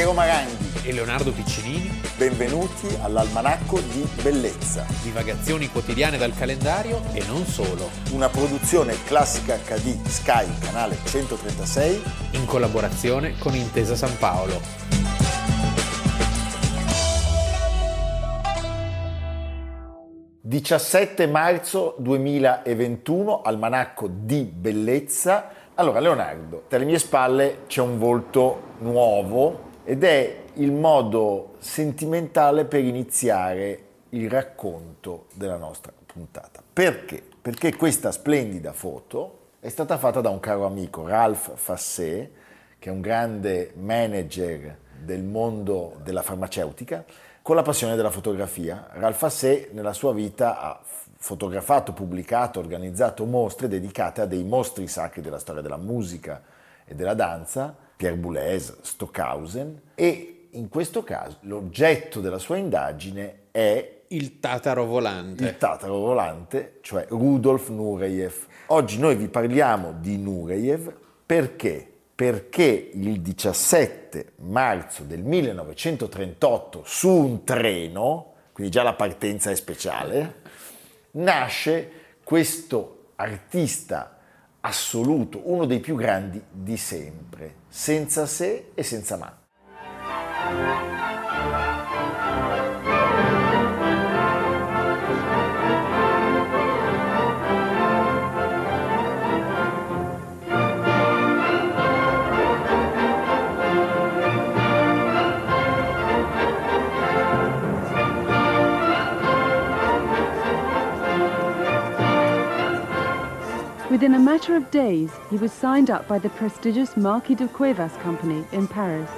Piero Maranghi e Leonardo Piccinini. Benvenuti all'Almanacco di Bellezza. Divagazioni quotidiane dal calendario e non solo. Una produzione classica HD Sky, canale 136. In collaborazione con Intesa San Paolo. «17 marzo 2021, Almanacco di Bellezza». Allora, Leonardo, alle mie spalle c'è un volto nuovo ed è il modo sentimentale per iniziare il racconto della nostra puntata. Perché? Perché questa splendida foto è stata fatta da un caro amico, Ralph Fassé, che è un grande manager del mondo della farmaceutica, con la passione della fotografia. Ralph Fassé nella sua vita ha fotografato, pubblicato, organizzato mostre dedicate a dei mostri sacri della storia della musica e della danza, Pierre Boulez, Stockhausen, e in questo caso l'oggetto della sua indagine è il tataro volante. Il tataro volante, cioè Rudolf Nureyev. Oggi noi vi parliamo di Nureyev perché? Perché il 17 marzo del 1938 su un treno, quindi già la partenza è speciale, nasce questo artista assoluto, uno dei più grandi di sempre, senza se e senza ma. Within a matter of days, he was signed up by the prestigious Marquis de Cuevas Company in Paris.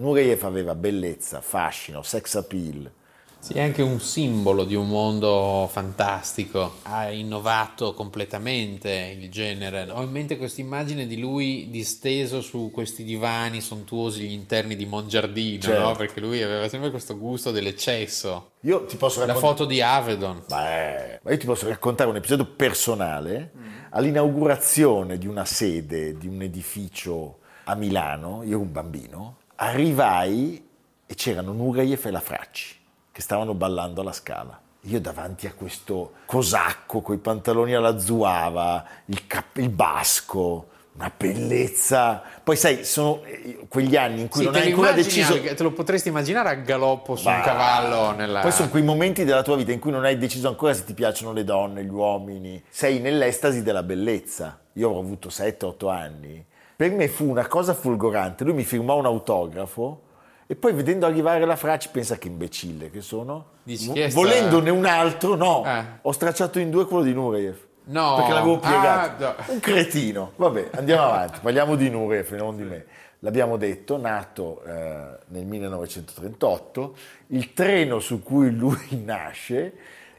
Nureyev aveva bellezza, fascino, sex appeal, sì, è anche un simbolo di un mondo fantastico. Ha innovato completamente il genere. Ho in mente questa immagine di lui disteso su questi divani sontuosi, gli interni di Mongiardino, certo. no? Perché lui aveva sempre questo gusto dell'eccesso. Io ti posso raccontare... La foto di Avedon. Beh, ma io ti posso raccontare un episodio personale. Mm. All'inaugurazione di una sede, di un edificio a Milano, io ero un bambino, arrivai e c'erano Nureyev e la Fracci che stavano ballando alla scala. Io davanti a questo cosacco con i pantaloni alla zuava, il, cap- il basco, una bellezza. Poi sai, sono eh, quegli anni in cui sì, non hai ancora deciso. Te lo potresti immaginare a galoppo su bah, un cavallo. Nella... Poi sono quei momenti della tua vita in cui non hai deciso ancora se ti piacciono le donne, gli uomini. Sei nell'estasi della bellezza. Io ho avuto 7-8 anni. Per me fu una cosa folgorante. Lui mi firmò un autografo e poi vedendo arrivare la Fracci pensa che imbecille che sono. Dici, che Volendone un altro, no. Eh. Ho stracciato in due quello di Nureyev. No. Perché l'avevo piegato. Ah, no. Un cretino. Vabbè, andiamo avanti. Parliamo di Nureyev, non di me. L'abbiamo detto, nato eh, nel 1938. Il treno su cui lui nasce,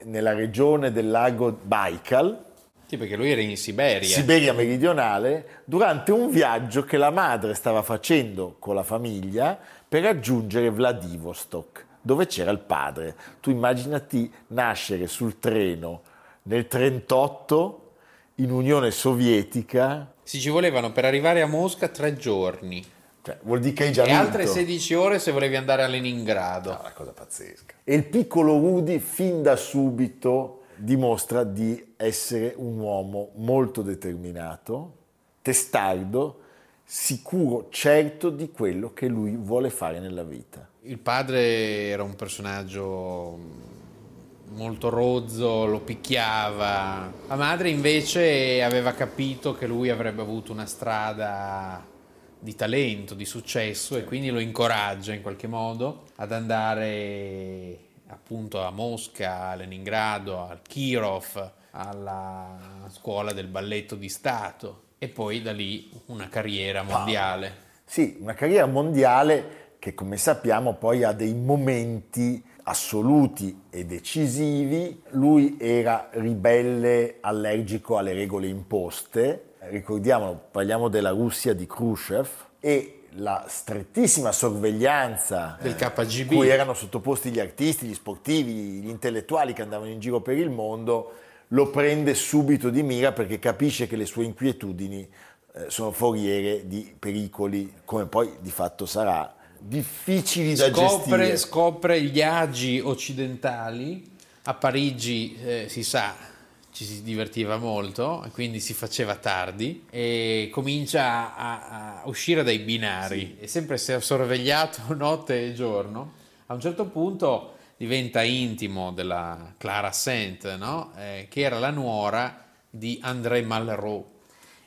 nella regione del lago Baikal, sì, perché lui era in Siberia. Siberia meridionale, durante un viaggio che la madre stava facendo con la famiglia per raggiungere Vladivostok, dove c'era il padre. Tu immaginati nascere sul treno nel 1938 in Unione Sovietica. Sì, ci volevano per arrivare a Mosca tre giorni. Cioè, vuol dire che hai già e vinto. altre 16 ore se volevi andare a Leningrado. No, una cosa pazzesca. E il piccolo Udi fin da subito dimostra di essere un uomo molto determinato, testardo, sicuro, certo di quello che lui vuole fare nella vita. Il padre era un personaggio molto rozzo, lo picchiava. La madre invece aveva capito che lui avrebbe avuto una strada di talento, di successo e quindi lo incoraggia in qualche modo ad andare appunto a Mosca, a Leningrado, al Kirov, alla scuola del balletto di Stato e poi da lì una carriera mondiale. Ah, sì, una carriera mondiale che come sappiamo poi ha dei momenti assoluti e decisivi. Lui era ribelle, allergico alle regole imposte. Ricordiamo, parliamo della Russia di Khrushchev e la strettissima sorveglianza Del KGB. cui erano sottoposti gli artisti, gli sportivi, gli intellettuali che andavano in giro per il mondo, lo prende subito di mira perché capisce che le sue inquietudini eh, sono foriere di pericoli, come poi di fatto sarà, difficili da scopre, gestire. scopre gli agi occidentali. A Parigi eh, si sa, ci si divertiva molto, e quindi si faceva tardi e comincia a, a uscire dai binari. È sempre si è sorvegliato notte e giorno. A un certo punto diventa intimo della Clara Saint, no? Eh, che era la nuora di André Malraux.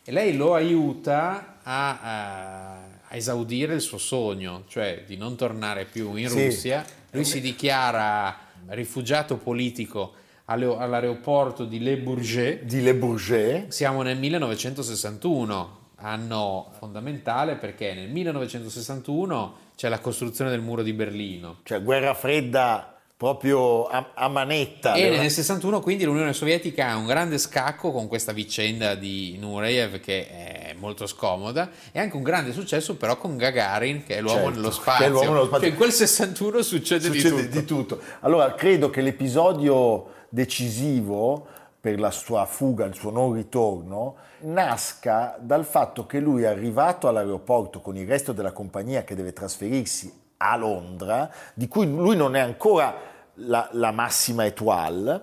E lei lo aiuta a, a- a esaudire il suo sogno, cioè di non tornare più in Sì. Russia. Lui si dichiara rifugiato politico all'aeroporto di Le Bourget. Di Le Bourget, Siamo nel 1961, anno fondamentale perché nel 1961 c'è la costruzione del muro di Berlino. cioè guerra fredda proprio a, a manetta. E nel 61 quindi l'Unione Sovietica ha un grande scacco con questa vicenda di Nureyev che è molto scomoda e anche un grande successo però con Gagarin che è l'uomo Certo, nello che spazio. l'uomo nello spazio. Cioè in quel 61 succede, Succede di tutto. Allora, credo che l'episodio decisivo per la sua fuga, il suo non ritorno, nasca dal fatto che lui è arrivato all'aeroporto con il resto della compagnia che deve trasferirsi a Londra, di cui lui non è ancora la, la massima étoile,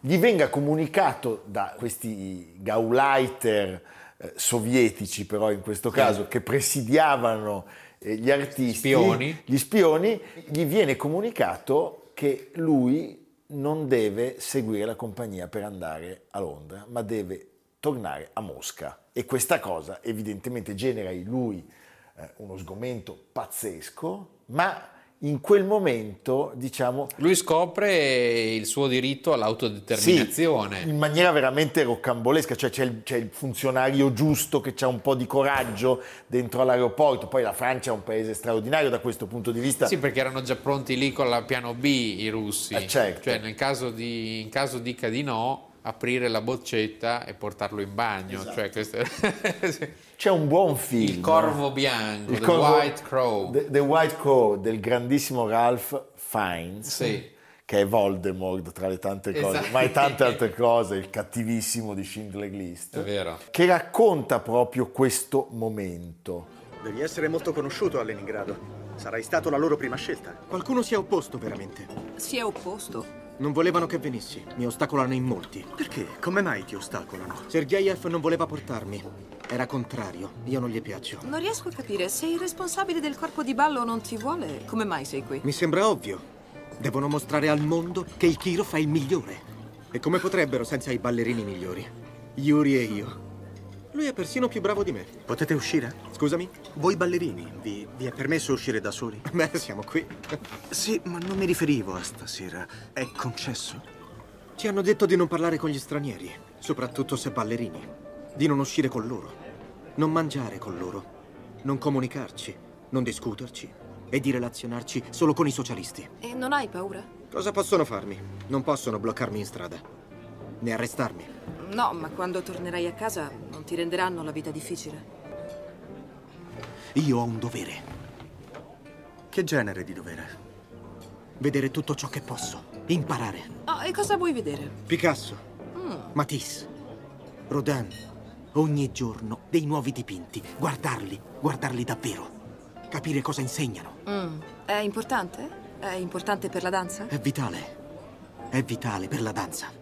gli venga comunicato da questi Gauleiter eh, sovietici, però in questo caso, che presidiavano eh, gli artisti, Spioni. gli spioni, gli viene comunicato che lui non deve seguire la compagnia per andare a Londra, ma deve tornare a Mosca. E questa cosa evidentemente genera in lui eh, uno sgomento pazzesco, ma in quel momento, diciamo, Lui scopre il suo diritto all'autodeterminazione. sì, in maniera veramente roccambolesca, cioè c'è il, c'è il funzionario giusto che ha un po' di coraggio dentro all'aeroporto, poi la Francia è un paese straordinario da questo punto di vista. Sì, perché erano già pronti lì con la piano B i russi. Eh, certo. Cioè, nel caso di, in caso dica di no, aprire la boccetta e portarlo in bagno. Esatto. Cioè, questo. C'è un buon film. Il corvo bianco, Il The corvo- White Crow. The, The White Crow del grandissimo Ralph Fiennes, Sì. che è Voldemort tra le tante cose, Esatto. ma è tante altre cose, il cattivissimo di Schindler List, È vero. che racconta proprio questo momento. Devi essere molto conosciuto a Leningrado. Sarai stato la loro prima scelta. Qualcuno si è opposto veramente. Si è opposto. Non volevano che venissi. Mi ostacolano in molti. Perché? Come mai ti ostacolano? Sergeyev non voleva portarmi. Era contrario. Io non gli piaccio. Non riesco a capire, se il responsabile del corpo di ballo non ti vuole, come mai sei qui? Mi sembra ovvio. Devono mostrare al mondo che il Kirov è il migliore. E come potrebbero senza i ballerini migliori? Yuri e io. Lui è persino più bravo di me. Potete uscire? Scusami? Voi ballerini, vi, vi è permesso uscire da soli? Beh, siamo qui. Sì, ma non mi riferivo a stasera. È concesso? Ci hanno detto di non parlare con gli stranieri, soprattutto se ballerini. Di non uscire con loro. Non mangiare con loro. Non comunicarci. Non discuterci. E di relazionarci solo con i socialisti. E non hai paura? Cosa possono farmi? Non possono bloccarmi in strada. Né arrestarmi. No, ma quando tornerai a casa non ti renderanno la vita difficile. Io ho un dovere. Che genere di dovere? Vedere tutto ciò che posso. Imparare. Oh, e cosa vuoi vedere? Picasso. Matisse. Rodin. Ogni giorno dei nuovi dipinti. Guardarli. Guardarli davvero. Capire cosa insegnano. Mm. È importante? È importante per la danza? È vitale. È vitale per la danza.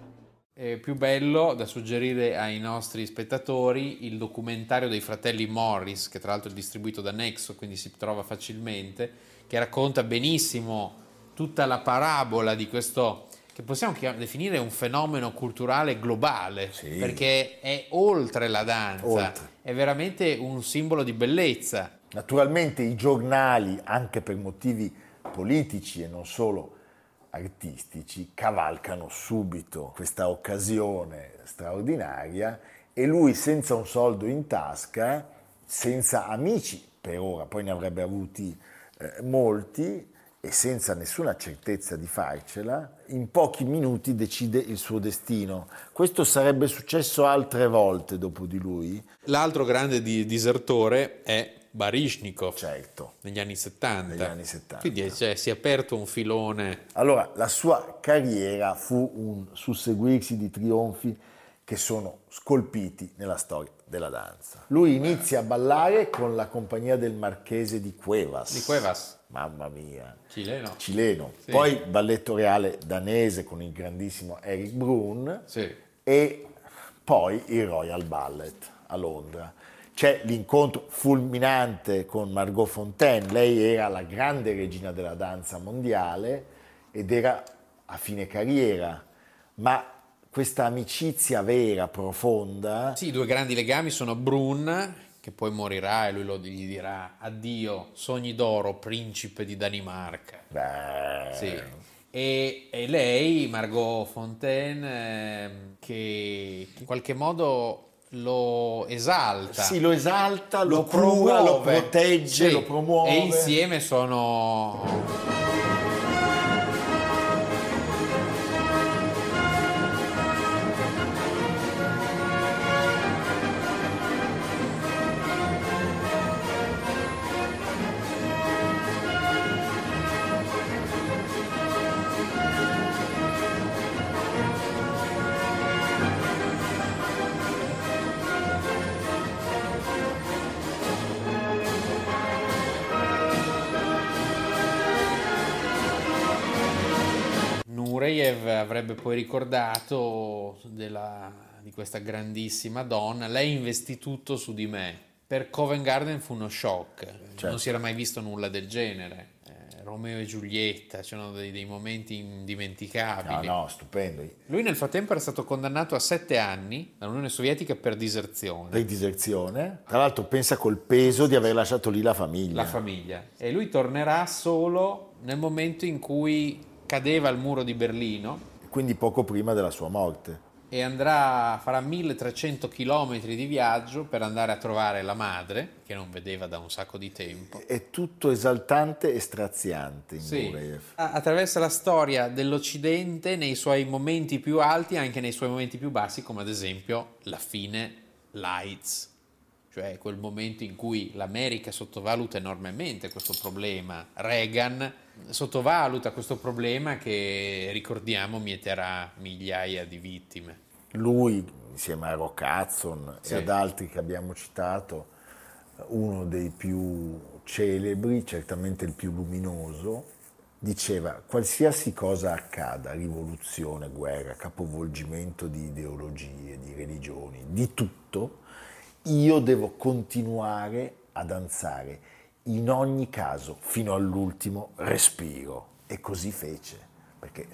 È più bello da suggerire ai nostri spettatori il documentario dei fratelli Morris, che tra l'altro è distribuito da Nexo, quindi si trova facilmente, che racconta benissimo tutta la parabola di questo che possiamo definire un fenomeno culturale globale, Sì. perché è oltre la danza, Oltre. è veramente un simbolo di bellezza. Naturalmente i giornali, anche per motivi politici e non solo artistici, cavalcano subito questa occasione straordinaria e lui senza un soldo in tasca, senza amici per ora, poi ne avrebbe avuti eh, molti e senza nessuna certezza di farcela, in pochi minuti decide il suo destino. Questo sarebbe successo altre volte dopo di lui, L'altro grande di- disertore è Baryshnikov certo. negli anni 70. Negli anni 70. Quindi cioè, si è aperto un filone. Allora, la sua carriera fu un susseguirsi di trionfi che sono scolpiti nella storia della danza. Lui inizia a ballare con la compagnia del marchese di Cuevas. Di Cuevas. Mamma mia. Cileno. Cileno. Sì. Poi balletto reale danese con il grandissimo Eric Brun Sì. e poi il Royal Ballet a Londra. C'è l'incontro fulminante con Margot Fontaine, lei era la grande regina della danza mondiale ed era a fine carriera, ma questa amicizia vera, profonda, Sì, i due grandi legami sono Brun, che poi morirà e lui lo, gli dirà addio, sogni d'oro, principe di Danimarca. beh, Sì. E, e lei, Margot Fontaine, ehm, che in qualche modo lo esalta. sì, lo esalta, lo, cura, lo protegge, Sì. lo promuove. E insieme sono Avrebbe poi ricordato della- di questa grandissima donna, lei investì tutto su di me. Per Covent Garden fu uno shock, Certo. non si era mai visto nulla del genere. Eh, Romeo e Giulietta, c'erano dei, dei momenti No, indimenticabili. no, stupendo. Lui nel frattempo era stato condannato a sette anni dall'Unione Sovietica per diserzione. Per diserzione. Tra l'altro pensa col peso di aver lasciato lì la famiglia. la famiglia. E lui tornerà solo nel momento in cui cadeva il muro di Berlino Quindi poco prima della sua morte. e andrà, farà 1300 km di viaggio per andare a trovare la madre, che non vedeva da un sacco di tempo. È tutto esaltante e straziante in Sì. Nureyev. A- Attraversa la storia dell'Occidente nei suoi momenti più alti e anche nei suoi momenti più bassi, come ad esempio la fine Lights, cioè quel momento in cui l'America sottovaluta enormemente questo problema. Reagan sottovaluta questo problema che, ricordiamo, mieterà migliaia di vittime. Lui, insieme a Rock Hudson Sì. e ad altri che abbiamo citato, uno dei più celebri, certamente il più luminoso, diceva qualsiasi cosa accada, rivoluzione, guerra, capovolgimento di ideologie, di religioni, di tutto, io devo continuare a danzare in ogni caso fino all'ultimo respiro. E così fece, perché eh,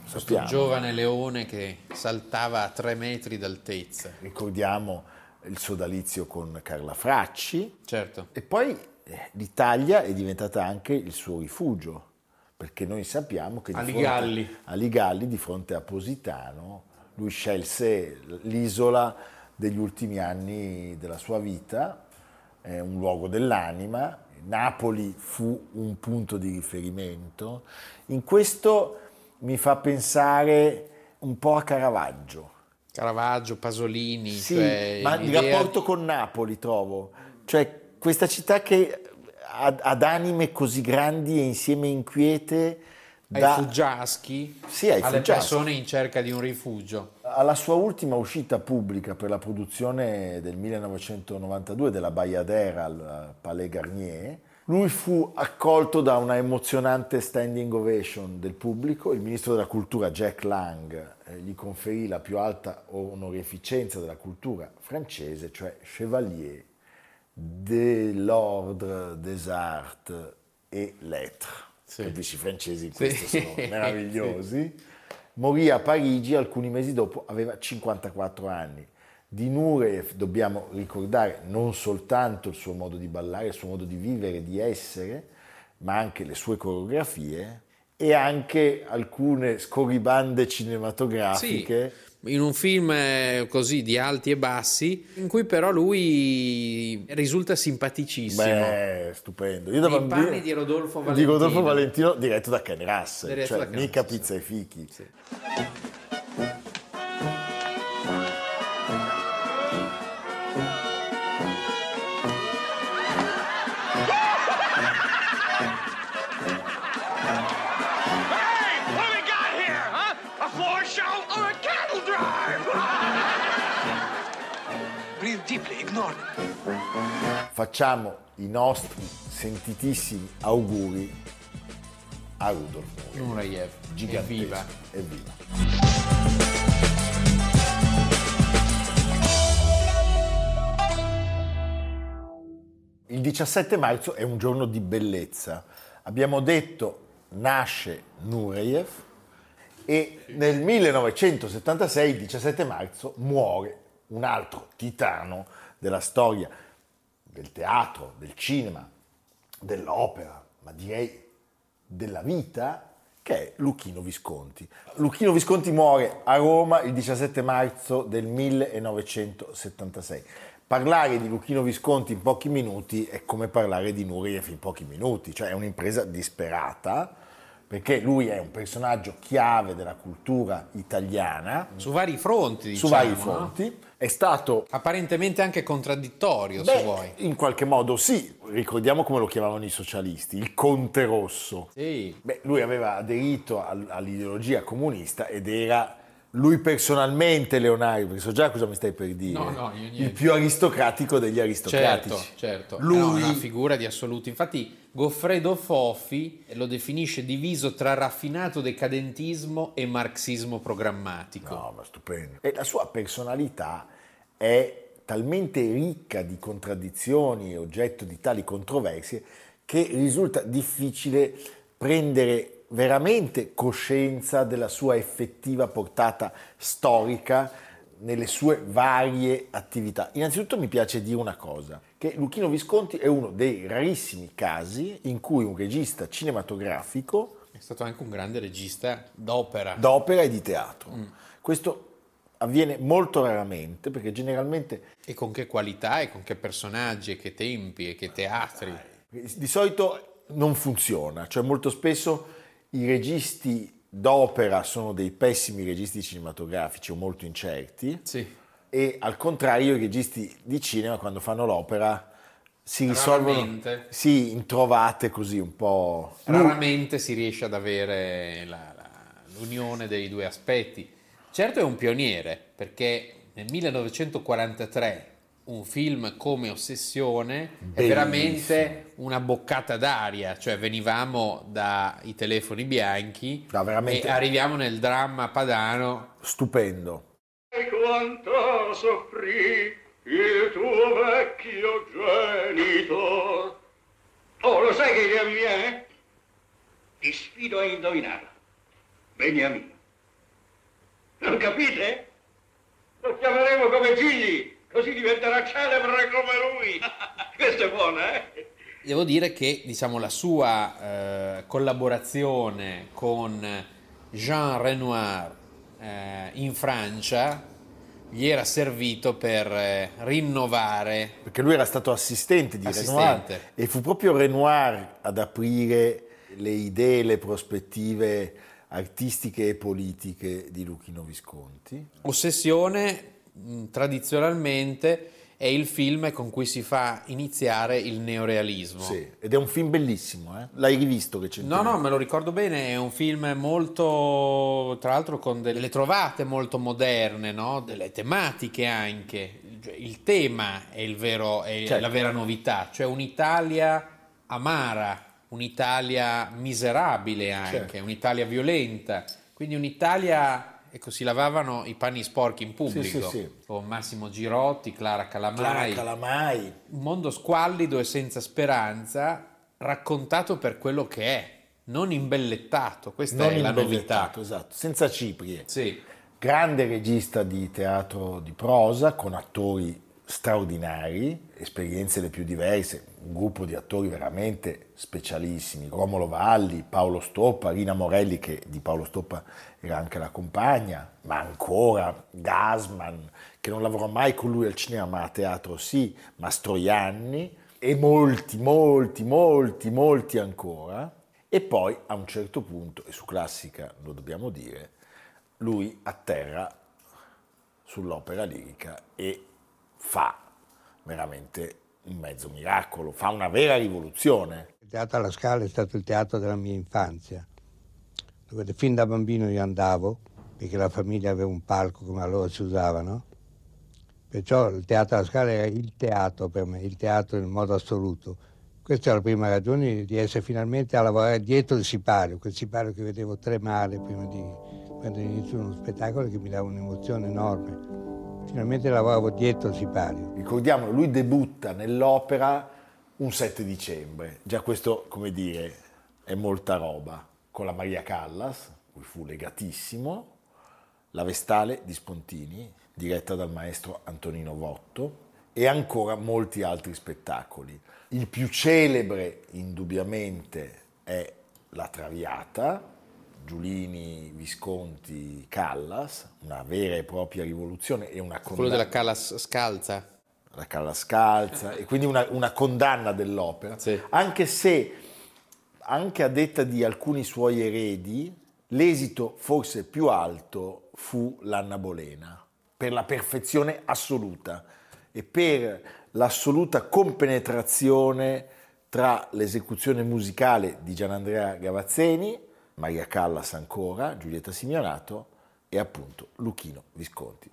Questo sappiamo, giovane leone che saltava a tre metri d'altezza. ricordiamo il sodalizio con Carla Fracci Certo. e poi eh, l'Italia è diventata anche il suo rifugio, perché noi sappiamo che di A fronte- Ligalli. a Ligalli, di fronte a Positano, lui scelse l'isola degli ultimi anni della sua vita, è un luogo dell'anima, Napoli fu un punto di riferimento. In questo mi fa pensare un po' a Caravaggio. Caravaggio, Pasolini, Sì, cioè ma il rapporto con Napoli trovo, cioè questa città che ha, ad anime così grandi e insieme inquiete ai da- fuggiaschi, Sì, ai alle fuggiaschi. persone in cerca di un rifugio. alla sua ultima uscita pubblica per la produzione del 1992 della Bayadera al Palais Garnier, lui fu accolto da una emozionante standing ovation del pubblico. Il ministro della cultura Jack Lang eh, gli conferì la più alta onorificenza della cultura francese, cioè Chevalier de l'Ordre des Arts et Lettres. Sì. Capisci, i francesi in questo Sì. sono meravigliosi. Morì a Parigi alcuni mesi dopo, aveva 54 anni. Di Nureyev dobbiamo ricordare non soltanto il suo modo di ballare, il suo modo di vivere, di essere, ma anche le sue coreografie e anche alcune scorribande cinematografiche. In un film eh, così di alti e bassi, in cui però lui risulta simpaticissimo. Beh, stupendo. Io da bambino- panni di Rodolfo Di Valentino. Rodolfo Valentino, diretto da Ken Russell, Diretto cioè da Ken mica Russell, pizza e fichi. Sì. Facciamo i nostri sentitissimi auguri a Rudolf Nureyev. Gigantesco. Evviva. Evviva. Il 17 marzo è un giorno di bellezza. Abbiamo detto nasce Nureyev e nel 1976, il 17 marzo, muore un altro titano della storia del teatro, del cinema, dell'opera, ma direi della vita, che è Luchino Visconti. Luchino Visconti muore a Roma il 17 marzo del 1976. Parlare di Luchino Visconti in pochi minuti è come parlare di Nureyev in pochi minuti, cioè è un'impresa disperata, perché lui è un personaggio chiave della cultura italiana, Su vari fronti, su diciamo, vari no? È stato Apparentemente anche contraddittorio, Beh, se vuoi. in qualche modo sì, ricordiamo come lo chiamavano i socialisti, il Conte Rosso. Sì. Beh, lui aveva aderito al- all'ideologia comunista ed era lui personalmente, Leonardo, perché so già cosa mi stai per dire, No, no, il più aristocratico degli aristocratici. Certo, certo. Lui, Lui... una figura di assoluto. Infatti Goffredo Fofi lo definisce diviso tra raffinato decadentismo e marxismo programmatico. No, ma stupendo. E la sua personalità è talmente ricca di contraddizioni e oggetto di tali controversie che risulta difficile prendere veramente coscienza della sua effettiva portata storica nelle sue varie attività. Innanzitutto mi piace dire una cosa, che Luchino Visconti è uno dei rarissimi casi in cui un regista cinematografico È stato anche un grande regista d'opera. d'opera e di teatro. Questo avviene molto raramente perché generalmente E con che qualità e con che personaggi e che tempi e che teatri. di solito non funziona, cioè molto spesso i registi d'opera sono dei pessimi registi cinematografici o molto incerti Sì. e al contrario i registi di cinema quando fanno l'opera si risolvono sì, in trovate così un po'... Raramente si riesce ad avere la- la- l'unione dei due aspetti. Certo è un pioniere, perché nel 1943 un film come Ossessione è Bellissimo. veramente una boccata d'aria, cioè venivamo dai telefoni bianchi No, veramente- e arriviamo nel dramma padano. stupendo. E quanto soffrì il tuo vecchio genito. Oh, lo sai che idea mi viene? Ti sfido a indovinarla. Beniamino. Non capite? Lo chiameremo come Gigli, così diventerà celebre come lui. Questa è buona, eh? Devo dire che diciamo, la sua eh, collaborazione con Jean Renoir eh, in Francia gli era servito per eh, rinnovare perché lui era stato assistente di Assistente. Renoir e fu proprio Renoir ad aprire le idee, le prospettive artistiche e politiche di Luchino Visconti. Ossessione, mh, tradizionalmente, è il film con cui si fa iniziare il neorealismo. Sì, ed è un film bellissimo, eh? l'hai rivisto che c'è? No, no, me lo ricordo bene, è un film molto, tra l'altro con delle trovate molto moderne, no? delle tematiche anche. Cioè, Il tema è, il vero, è Certo. la vera novità, cioè un'Italia amara, un'Italia miserabile anche, Certo. un'Italia violenta, quindi un'Italia... Ecco, si lavavano i panni sporchi in pubblico sì, sì. con Massimo Girotti, Clara Calamai, Clara Calamai, un mondo squallido e senza speranza, raccontato per quello che è, non imbellettato. Questa non è la novità. esatto, senza ciprie. Sì. Grande regista di teatro di prosa con attori straordinari, esperienze le più diverse, un gruppo di attori veramente specialissimi, Romolo Valli, Paolo Stoppa, Rina Morelli che di Paolo Stoppa era anche la compagna, ma ancora Gasman che non lavorò mai con lui al cinema ma a teatro sì, Mastroianni e molti, molti, molti, molti ancora. E poi a un certo punto, e su classica lo dobbiamo dire, lui atterra sull'opera lirica e fa veramente un mezzo miracolo, fa una vera rivoluzione. Il teatro alla Scala è stato il teatro della mia infanzia, dove fin da bambino io andavo, perché la famiglia aveva un palco come allora si usava, no? Perciò il teatro alla Scala era il teatro per me, il teatro in modo assoluto. Questa è la prima ragione di essere finalmente a lavorare dietro il sipario, quel sipario che vedevo tremare prima di quando inizio uno spettacolo che mi dava un'emozione enorme. Finalmente lavoravo dietro il sipario. Ricordiamolo, lui debutta nell'opera un 7 dicembre. Già questo, come dire, è molta roba. Con la Maria Callas, cui fu legatissimo, la Vestale di Spontini, diretta dal maestro Antonino Votto, e ancora molti altri spettacoli. Il più celebre, indubbiamente, è La Traviata, Giulini, Visconti, Callas, una vera e propria rivoluzione e una Quello condanna. della Callas scalza. la Callas scalza, e quindi una, una condanna dell'opera, Sì. anche se, anche a detta di alcuni suoi eredi, l'esito forse più alto fu l'Anna Bolena, per la perfezione assoluta e per l'assoluta compenetrazione tra l'esecuzione musicale di Gianandrea Gavazzeni, Maria Callas ancora, Giulietta Signorato e appunto Luchino Visconti.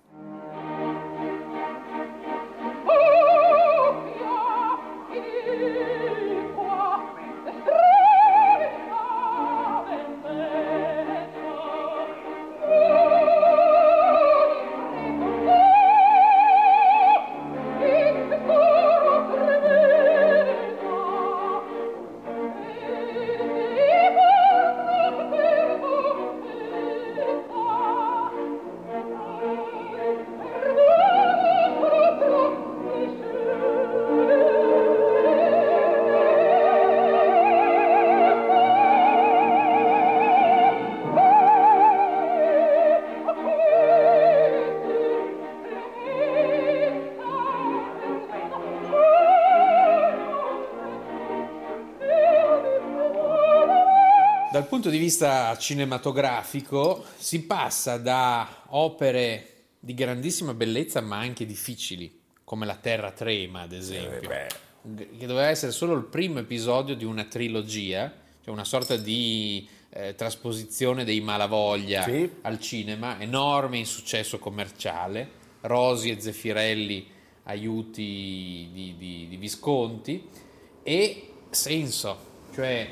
Punto di vista cinematografico si passa da opere di grandissima bellezza ma anche difficili, come La Terra Trema ad esempio, che doveva essere solo il primo episodio di una trilogia, cioè una sorta di eh, trasposizione dei Malavoglia Sì. al cinema, enorme insuccesso commerciale, Rosi e Zeffirelli aiuti di, di- di Visconti. E senso, cioè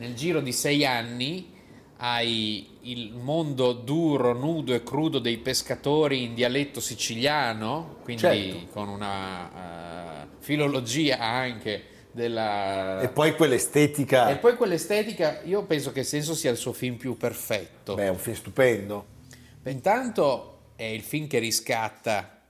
nel giro di sei anni hai il mondo duro, nudo e crudo dei pescatori in dialetto siciliano, quindi Certo. con una eh, filologia anche della... E poi quell'estetica, E poi quell'estetica, io penso che Senso sia il suo film più perfetto. beh, è un film stupendo. Intanto è il film che riscatta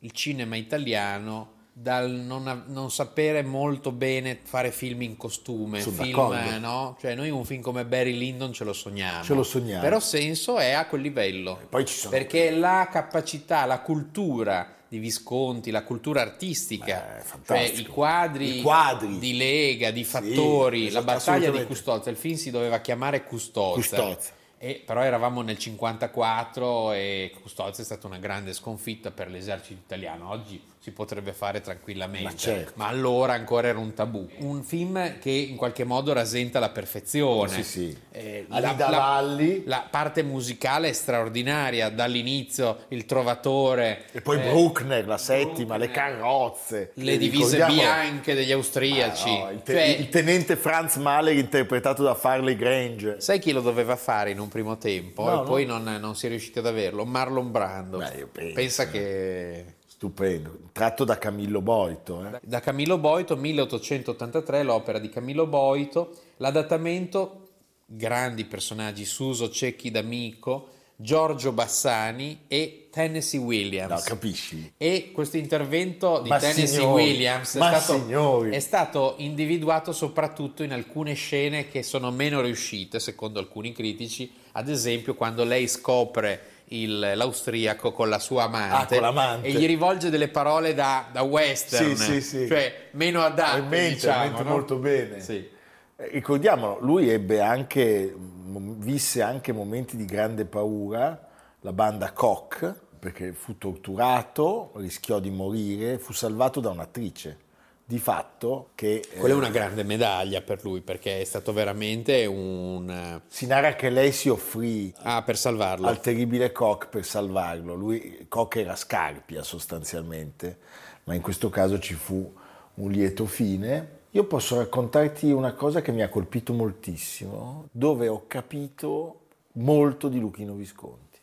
il cinema italiano dal non, non sapere molto bene fare film in costume, Sono film, no? Cioè noi un film come Barry Lyndon ce lo sogniamo. Ce lo sogniamo. Però Senso è a quel livello. poi ci sono- Perché la capacità, la cultura di Visconti, la cultura artistica, Beh, cioè i quadri, I quadri. di Lega, di Fattori, la esatto, battaglia di. Custozza, il film si doveva chiamare Custozza. Custozza. E però eravamo nel 54 e Custozza è stata una grande sconfitta per l'esercito italiano. Oggi si potrebbe fare tranquillamente, Ma certo. ma allora ancora era un tabù. Un film che in qualche modo rasenta la perfezione. Sì, sì. Eh, Alida Valli. la parte musicale è straordinaria, dall'inizio il trovatore, E poi eh, Bruckner, la settima, le carrozze. le divise bianche degli austriaci. Ah, no, il, te- Cioè, il tenente Franz Mahler interpretato da Farley Grange. Sai chi lo doveva fare in un primo tempo No, e no. poi non, non si è riusciti ad averlo? Marlon Brando. Beh, penso, Pensa eh. che Stupendo. Tratto da Camillo Boito. eh. da Camillo Boito, 1883, l'opera di Camillo Boito, l'adattamento, grandi personaggi, Suso Cecchi D'Amico, Giorgio Bassani e Tennessee Williams. No, capisci? E questo intervento di Ma Tennessee signori, Williams è stato, è stato individuato soprattutto in alcune scene che sono meno riuscite, secondo alcuni critici, ad esempio quando lei scopre il- l'austriaco con la sua amante, Ah, e gli rivolge delle parole da, da western, Sì, sì, sì. cioè meno adatte, Mente, diciamo, mente no? molto bene. Sì. Eh, Ricordiamolo, lui ebbe anche, visse anche momenti di grande paura, la banda Koch, perché fu torturato, rischiò di morire, fu salvato da un'attrice, di fatto che... eh, Quella è una grande medaglia per lui perché è stato veramente un... Si narra che lei si offrì Ah, per salvarlo. al terribile Koch per salvarlo. Lui, Koch era Scarpia sostanzialmente, ma in questo caso ci fu un lieto fine. Io posso raccontarti una cosa che mi ha colpito moltissimo, dove ho capito molto di Luchino Visconti.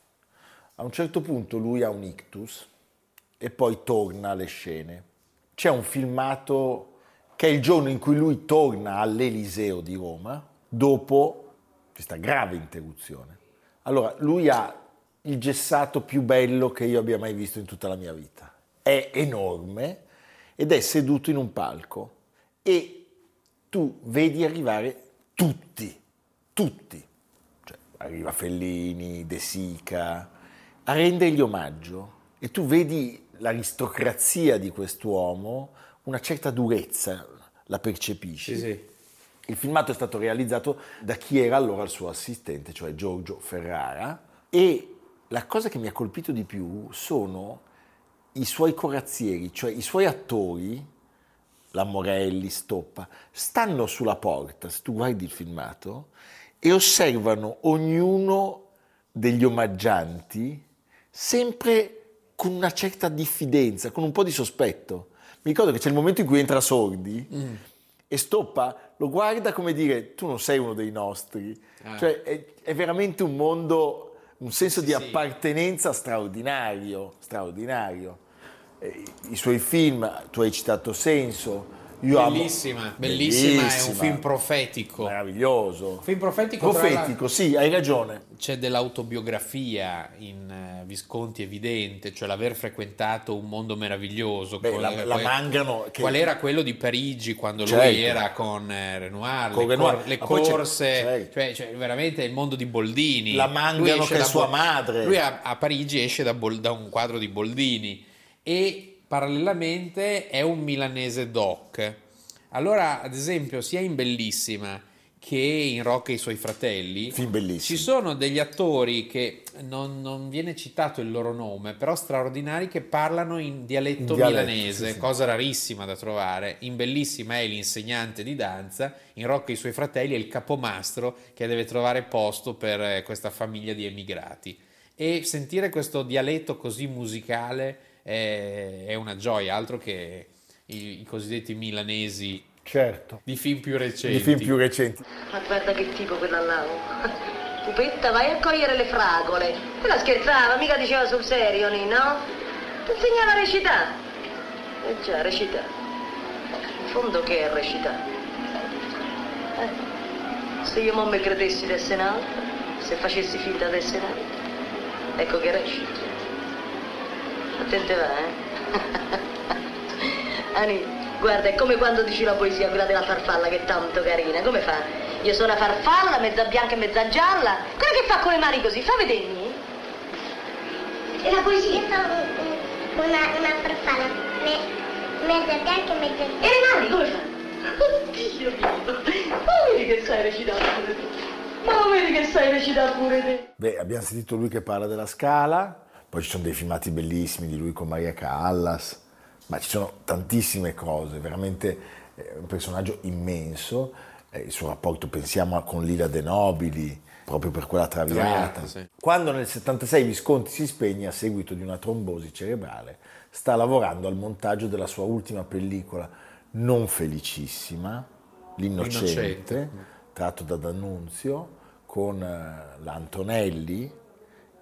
A un certo punto lui ha un ictus e poi torna alle scene. C'è un filmato che è il giorno in cui lui torna all'Eliseo di Roma, dopo questa grave interruzione. Allora, lui ha il gessato più bello che io abbia mai visto in tutta la mia vita. È enorme ed è seduto in un palco e tu vedi arrivare tutti, tutti. Cioè, arriva Fellini, De Sica, a rendergli omaggio e tu vedi l'aristocrazia di quest'uomo, una certa durezza la percepisci. Sì, sì. Il filmato è stato realizzato da chi era allora il suo assistente, cioè Giorgio Ferrara, e la cosa che mi ha colpito di più sono i suoi corazzieri, cioè i suoi attori, Lamorelli, Stoppa, stanno sulla porta, se tu guardi il filmato, e osservano ognuno degli omaggianti sempre con una certa diffidenza, con un po' di sospetto. Mi ricordo che c'è il momento in cui entra Sordi e Stoppa lo guarda come dire tu non sei uno dei nostri. Ah. Cioè è, è veramente un mondo, un senso di Sì. appartenenza straordinario, straordinario. Eh, I suoi film, tu hai citato Senso, amo- Bellissima, bellissima, è un Bellissima. film profetico. Meraviglioso. Film profetico, Profetico, sì, hai ragione. C'è dell'autobiografia in eh, Visconti evidente, cioè l'aver frequentato un mondo meraviglioso. Beh, la- la qual- Mangano che- Qual era quello di Parigi quando Certo. lui era con eh, Renoir, Con le, Renoir. cor- le c'è- corse, certo. cioè, cioè, veramente il mondo di Boldini. La Mangano che è sua Bol- madre. Lui a, a Parigi esce da, Bol- da un quadro di Boldini e parallelamente è un milanese doc. Allora, ad esempio, sia in Bellissima che in Rocca e i suoi fratelli, ci sono degli attori che non, non viene citato il loro nome, però straordinari che parlano in dialetto, In dialetto, milanese, sì, sì. cosa rarissima da trovare. In Bellissima è l'insegnante di danza, in Rocca e i suoi fratelli è il capomastro che deve trovare posto per eh, questa famiglia di emigrati. E sentire questo dialetto così musicale è, è una gioia, altro che i, i cosiddetti milanesi Certo. di film più recenti. I film più recenti. Ma guarda che tipo quella là. oh. Pupetta, vai a cogliere le fragole. Quella scherzava, mica diceva sul serio, Nino. no? Ti insegnava a recitare. Eh già, recitare. In fondo che è recitare? Eh, se io non mi credessi di essere un'altra, se facessi finta di essere un'altra, ecco che recito. Attente va, eh? Ani, guarda, è come quando dici la poesia, quella della farfalla che è tanto carina. Come fa? Io sono una farfalla, mezza bianca e mezza gialla. Quella che fa con le mani così, fa vedermi. E la poesia? Io sono una, una farfalla, me- mezza bianca e mezza E le mani come fa? Oddio mio, ma vedi che sai recitare pure te. Ma vedi che sai recitare pure te. Beh, abbiamo sentito lui che parla della Scala, poi ci sono dei filmati bellissimi di lui con Maria Callas, ma ci sono tantissime cose, veramente eh, un personaggio immenso, eh, il suo rapporto, pensiamo con Lila De Nobili, proprio per quella traviata. Traviata, sì. Quando nel 76 Visconti si spegne a seguito di una trombosi cerebrale, sta lavorando al montaggio della sua ultima pellicola, non felicissima, L'innocente, L'innocente. tratto da D'Annunzio, con eh, l'Antonelli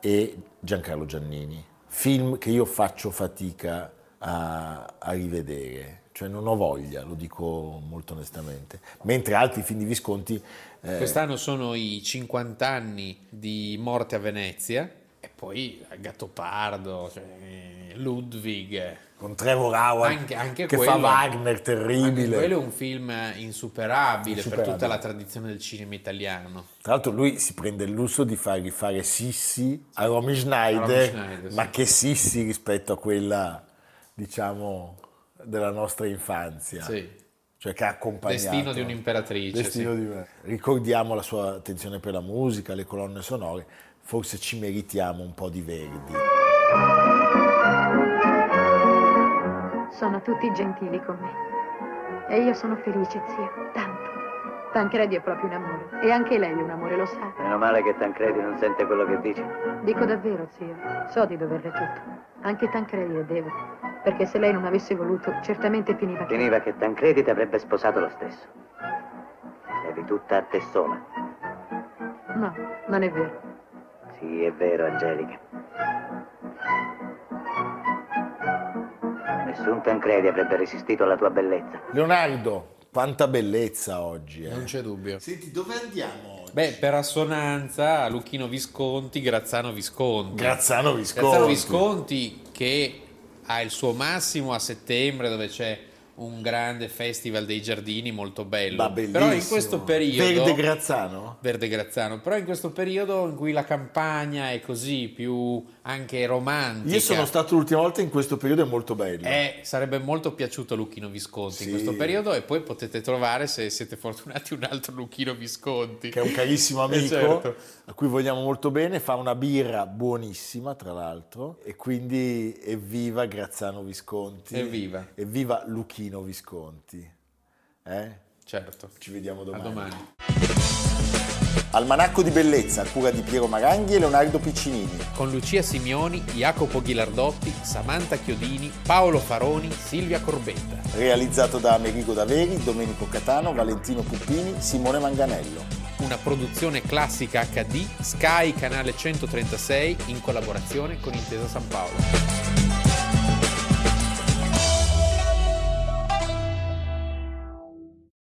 e Giancarlo Giannini. Film che io faccio fatica a, a rivedere, cioè non ho voglia, lo dico molto onestamente. Mentre altri film di Visconti... eh, Quest'anno sono i 50 anni di Morte a Venezia e poi Gattopardo, cioè, Ludwig. con Trevor Howard Anche, anche che quello, fa Wagner terribile. quello è un film insuperabile, per Insuperabile. tutta la tradizione del cinema italiano. Tra l'altro lui si prende il lusso di far rifare Sissi a Romy Schneider, A Romy Schneider, sì. ma che Sissi rispetto a quella, diciamo, della nostra infanzia. Sì. Cioè che ha accompagnato. Destino di un'imperatrice. Destino sì. di Ricordiamo la sua attenzione per la musica, le colonne sonore, forse ci meritiamo un po' di Verdi. Sono tutti gentili con me. E io sono felice, zio, tanto. Tancredi è proprio un amore. E anche lei è un amore, lo sa. Meno male che Tancredi non sente quello che dici. Dico davvero, zio. So di doverle tutto. Anche Tancredi le devo. Perché se lei non avesse voluto, certamente finiva che... Finiva che Tancredi ti avrebbe sposato lo stesso. Devi tutta a te sola. No, non è vero. Sì, è vero, Angelica. Nessun Tancredi avrebbe resistito alla tua bellezza. Leonardo, quanta bellezza oggi. Eh. Non c'è dubbio. Senti, dove andiamo oggi? Beh, per assonanza, Lucchino Visconti, Grazzano Visconti. Grazzano Visconti. Grazzano Visconti che ha il suo massimo a settembre dove c'è un grande festival dei giardini molto bello. Però in questo periodo Verde Grazzano? Verde Grazzano, però in questo periodo in cui la campagna è così più anche romantica. Io sono stato l'ultima volta in questo periodo, è molto bello. Eh, sarebbe molto piaciuto Lucchino Visconti in Sì. questo periodo e poi potete trovare, se siete fortunati, un altro Lucchino Visconti. che è un carissimo Eh, amico certo. a cui vogliamo molto bene, fa una birra buonissima tra l'altro e quindi evviva Grazzano Visconti. Evviva. Evviva Luchino Visconti. Eh? Certo. Ci vediamo A domani. domani. Almanacco di bellezza a cura di Piero Maranghi e Leonardo Piccinini. Con Lucia Simioni, Jacopo Ghilardotti, Samantha Chiodini, Paolo Faroni, Silvia Corbetta. Realizzato da Amerigo Daveri, Domenico Catano, Valentino Puppini, Simone Manganello. Una produzione classica HD, Sky Canale 136 in collaborazione con Intesa San Paolo.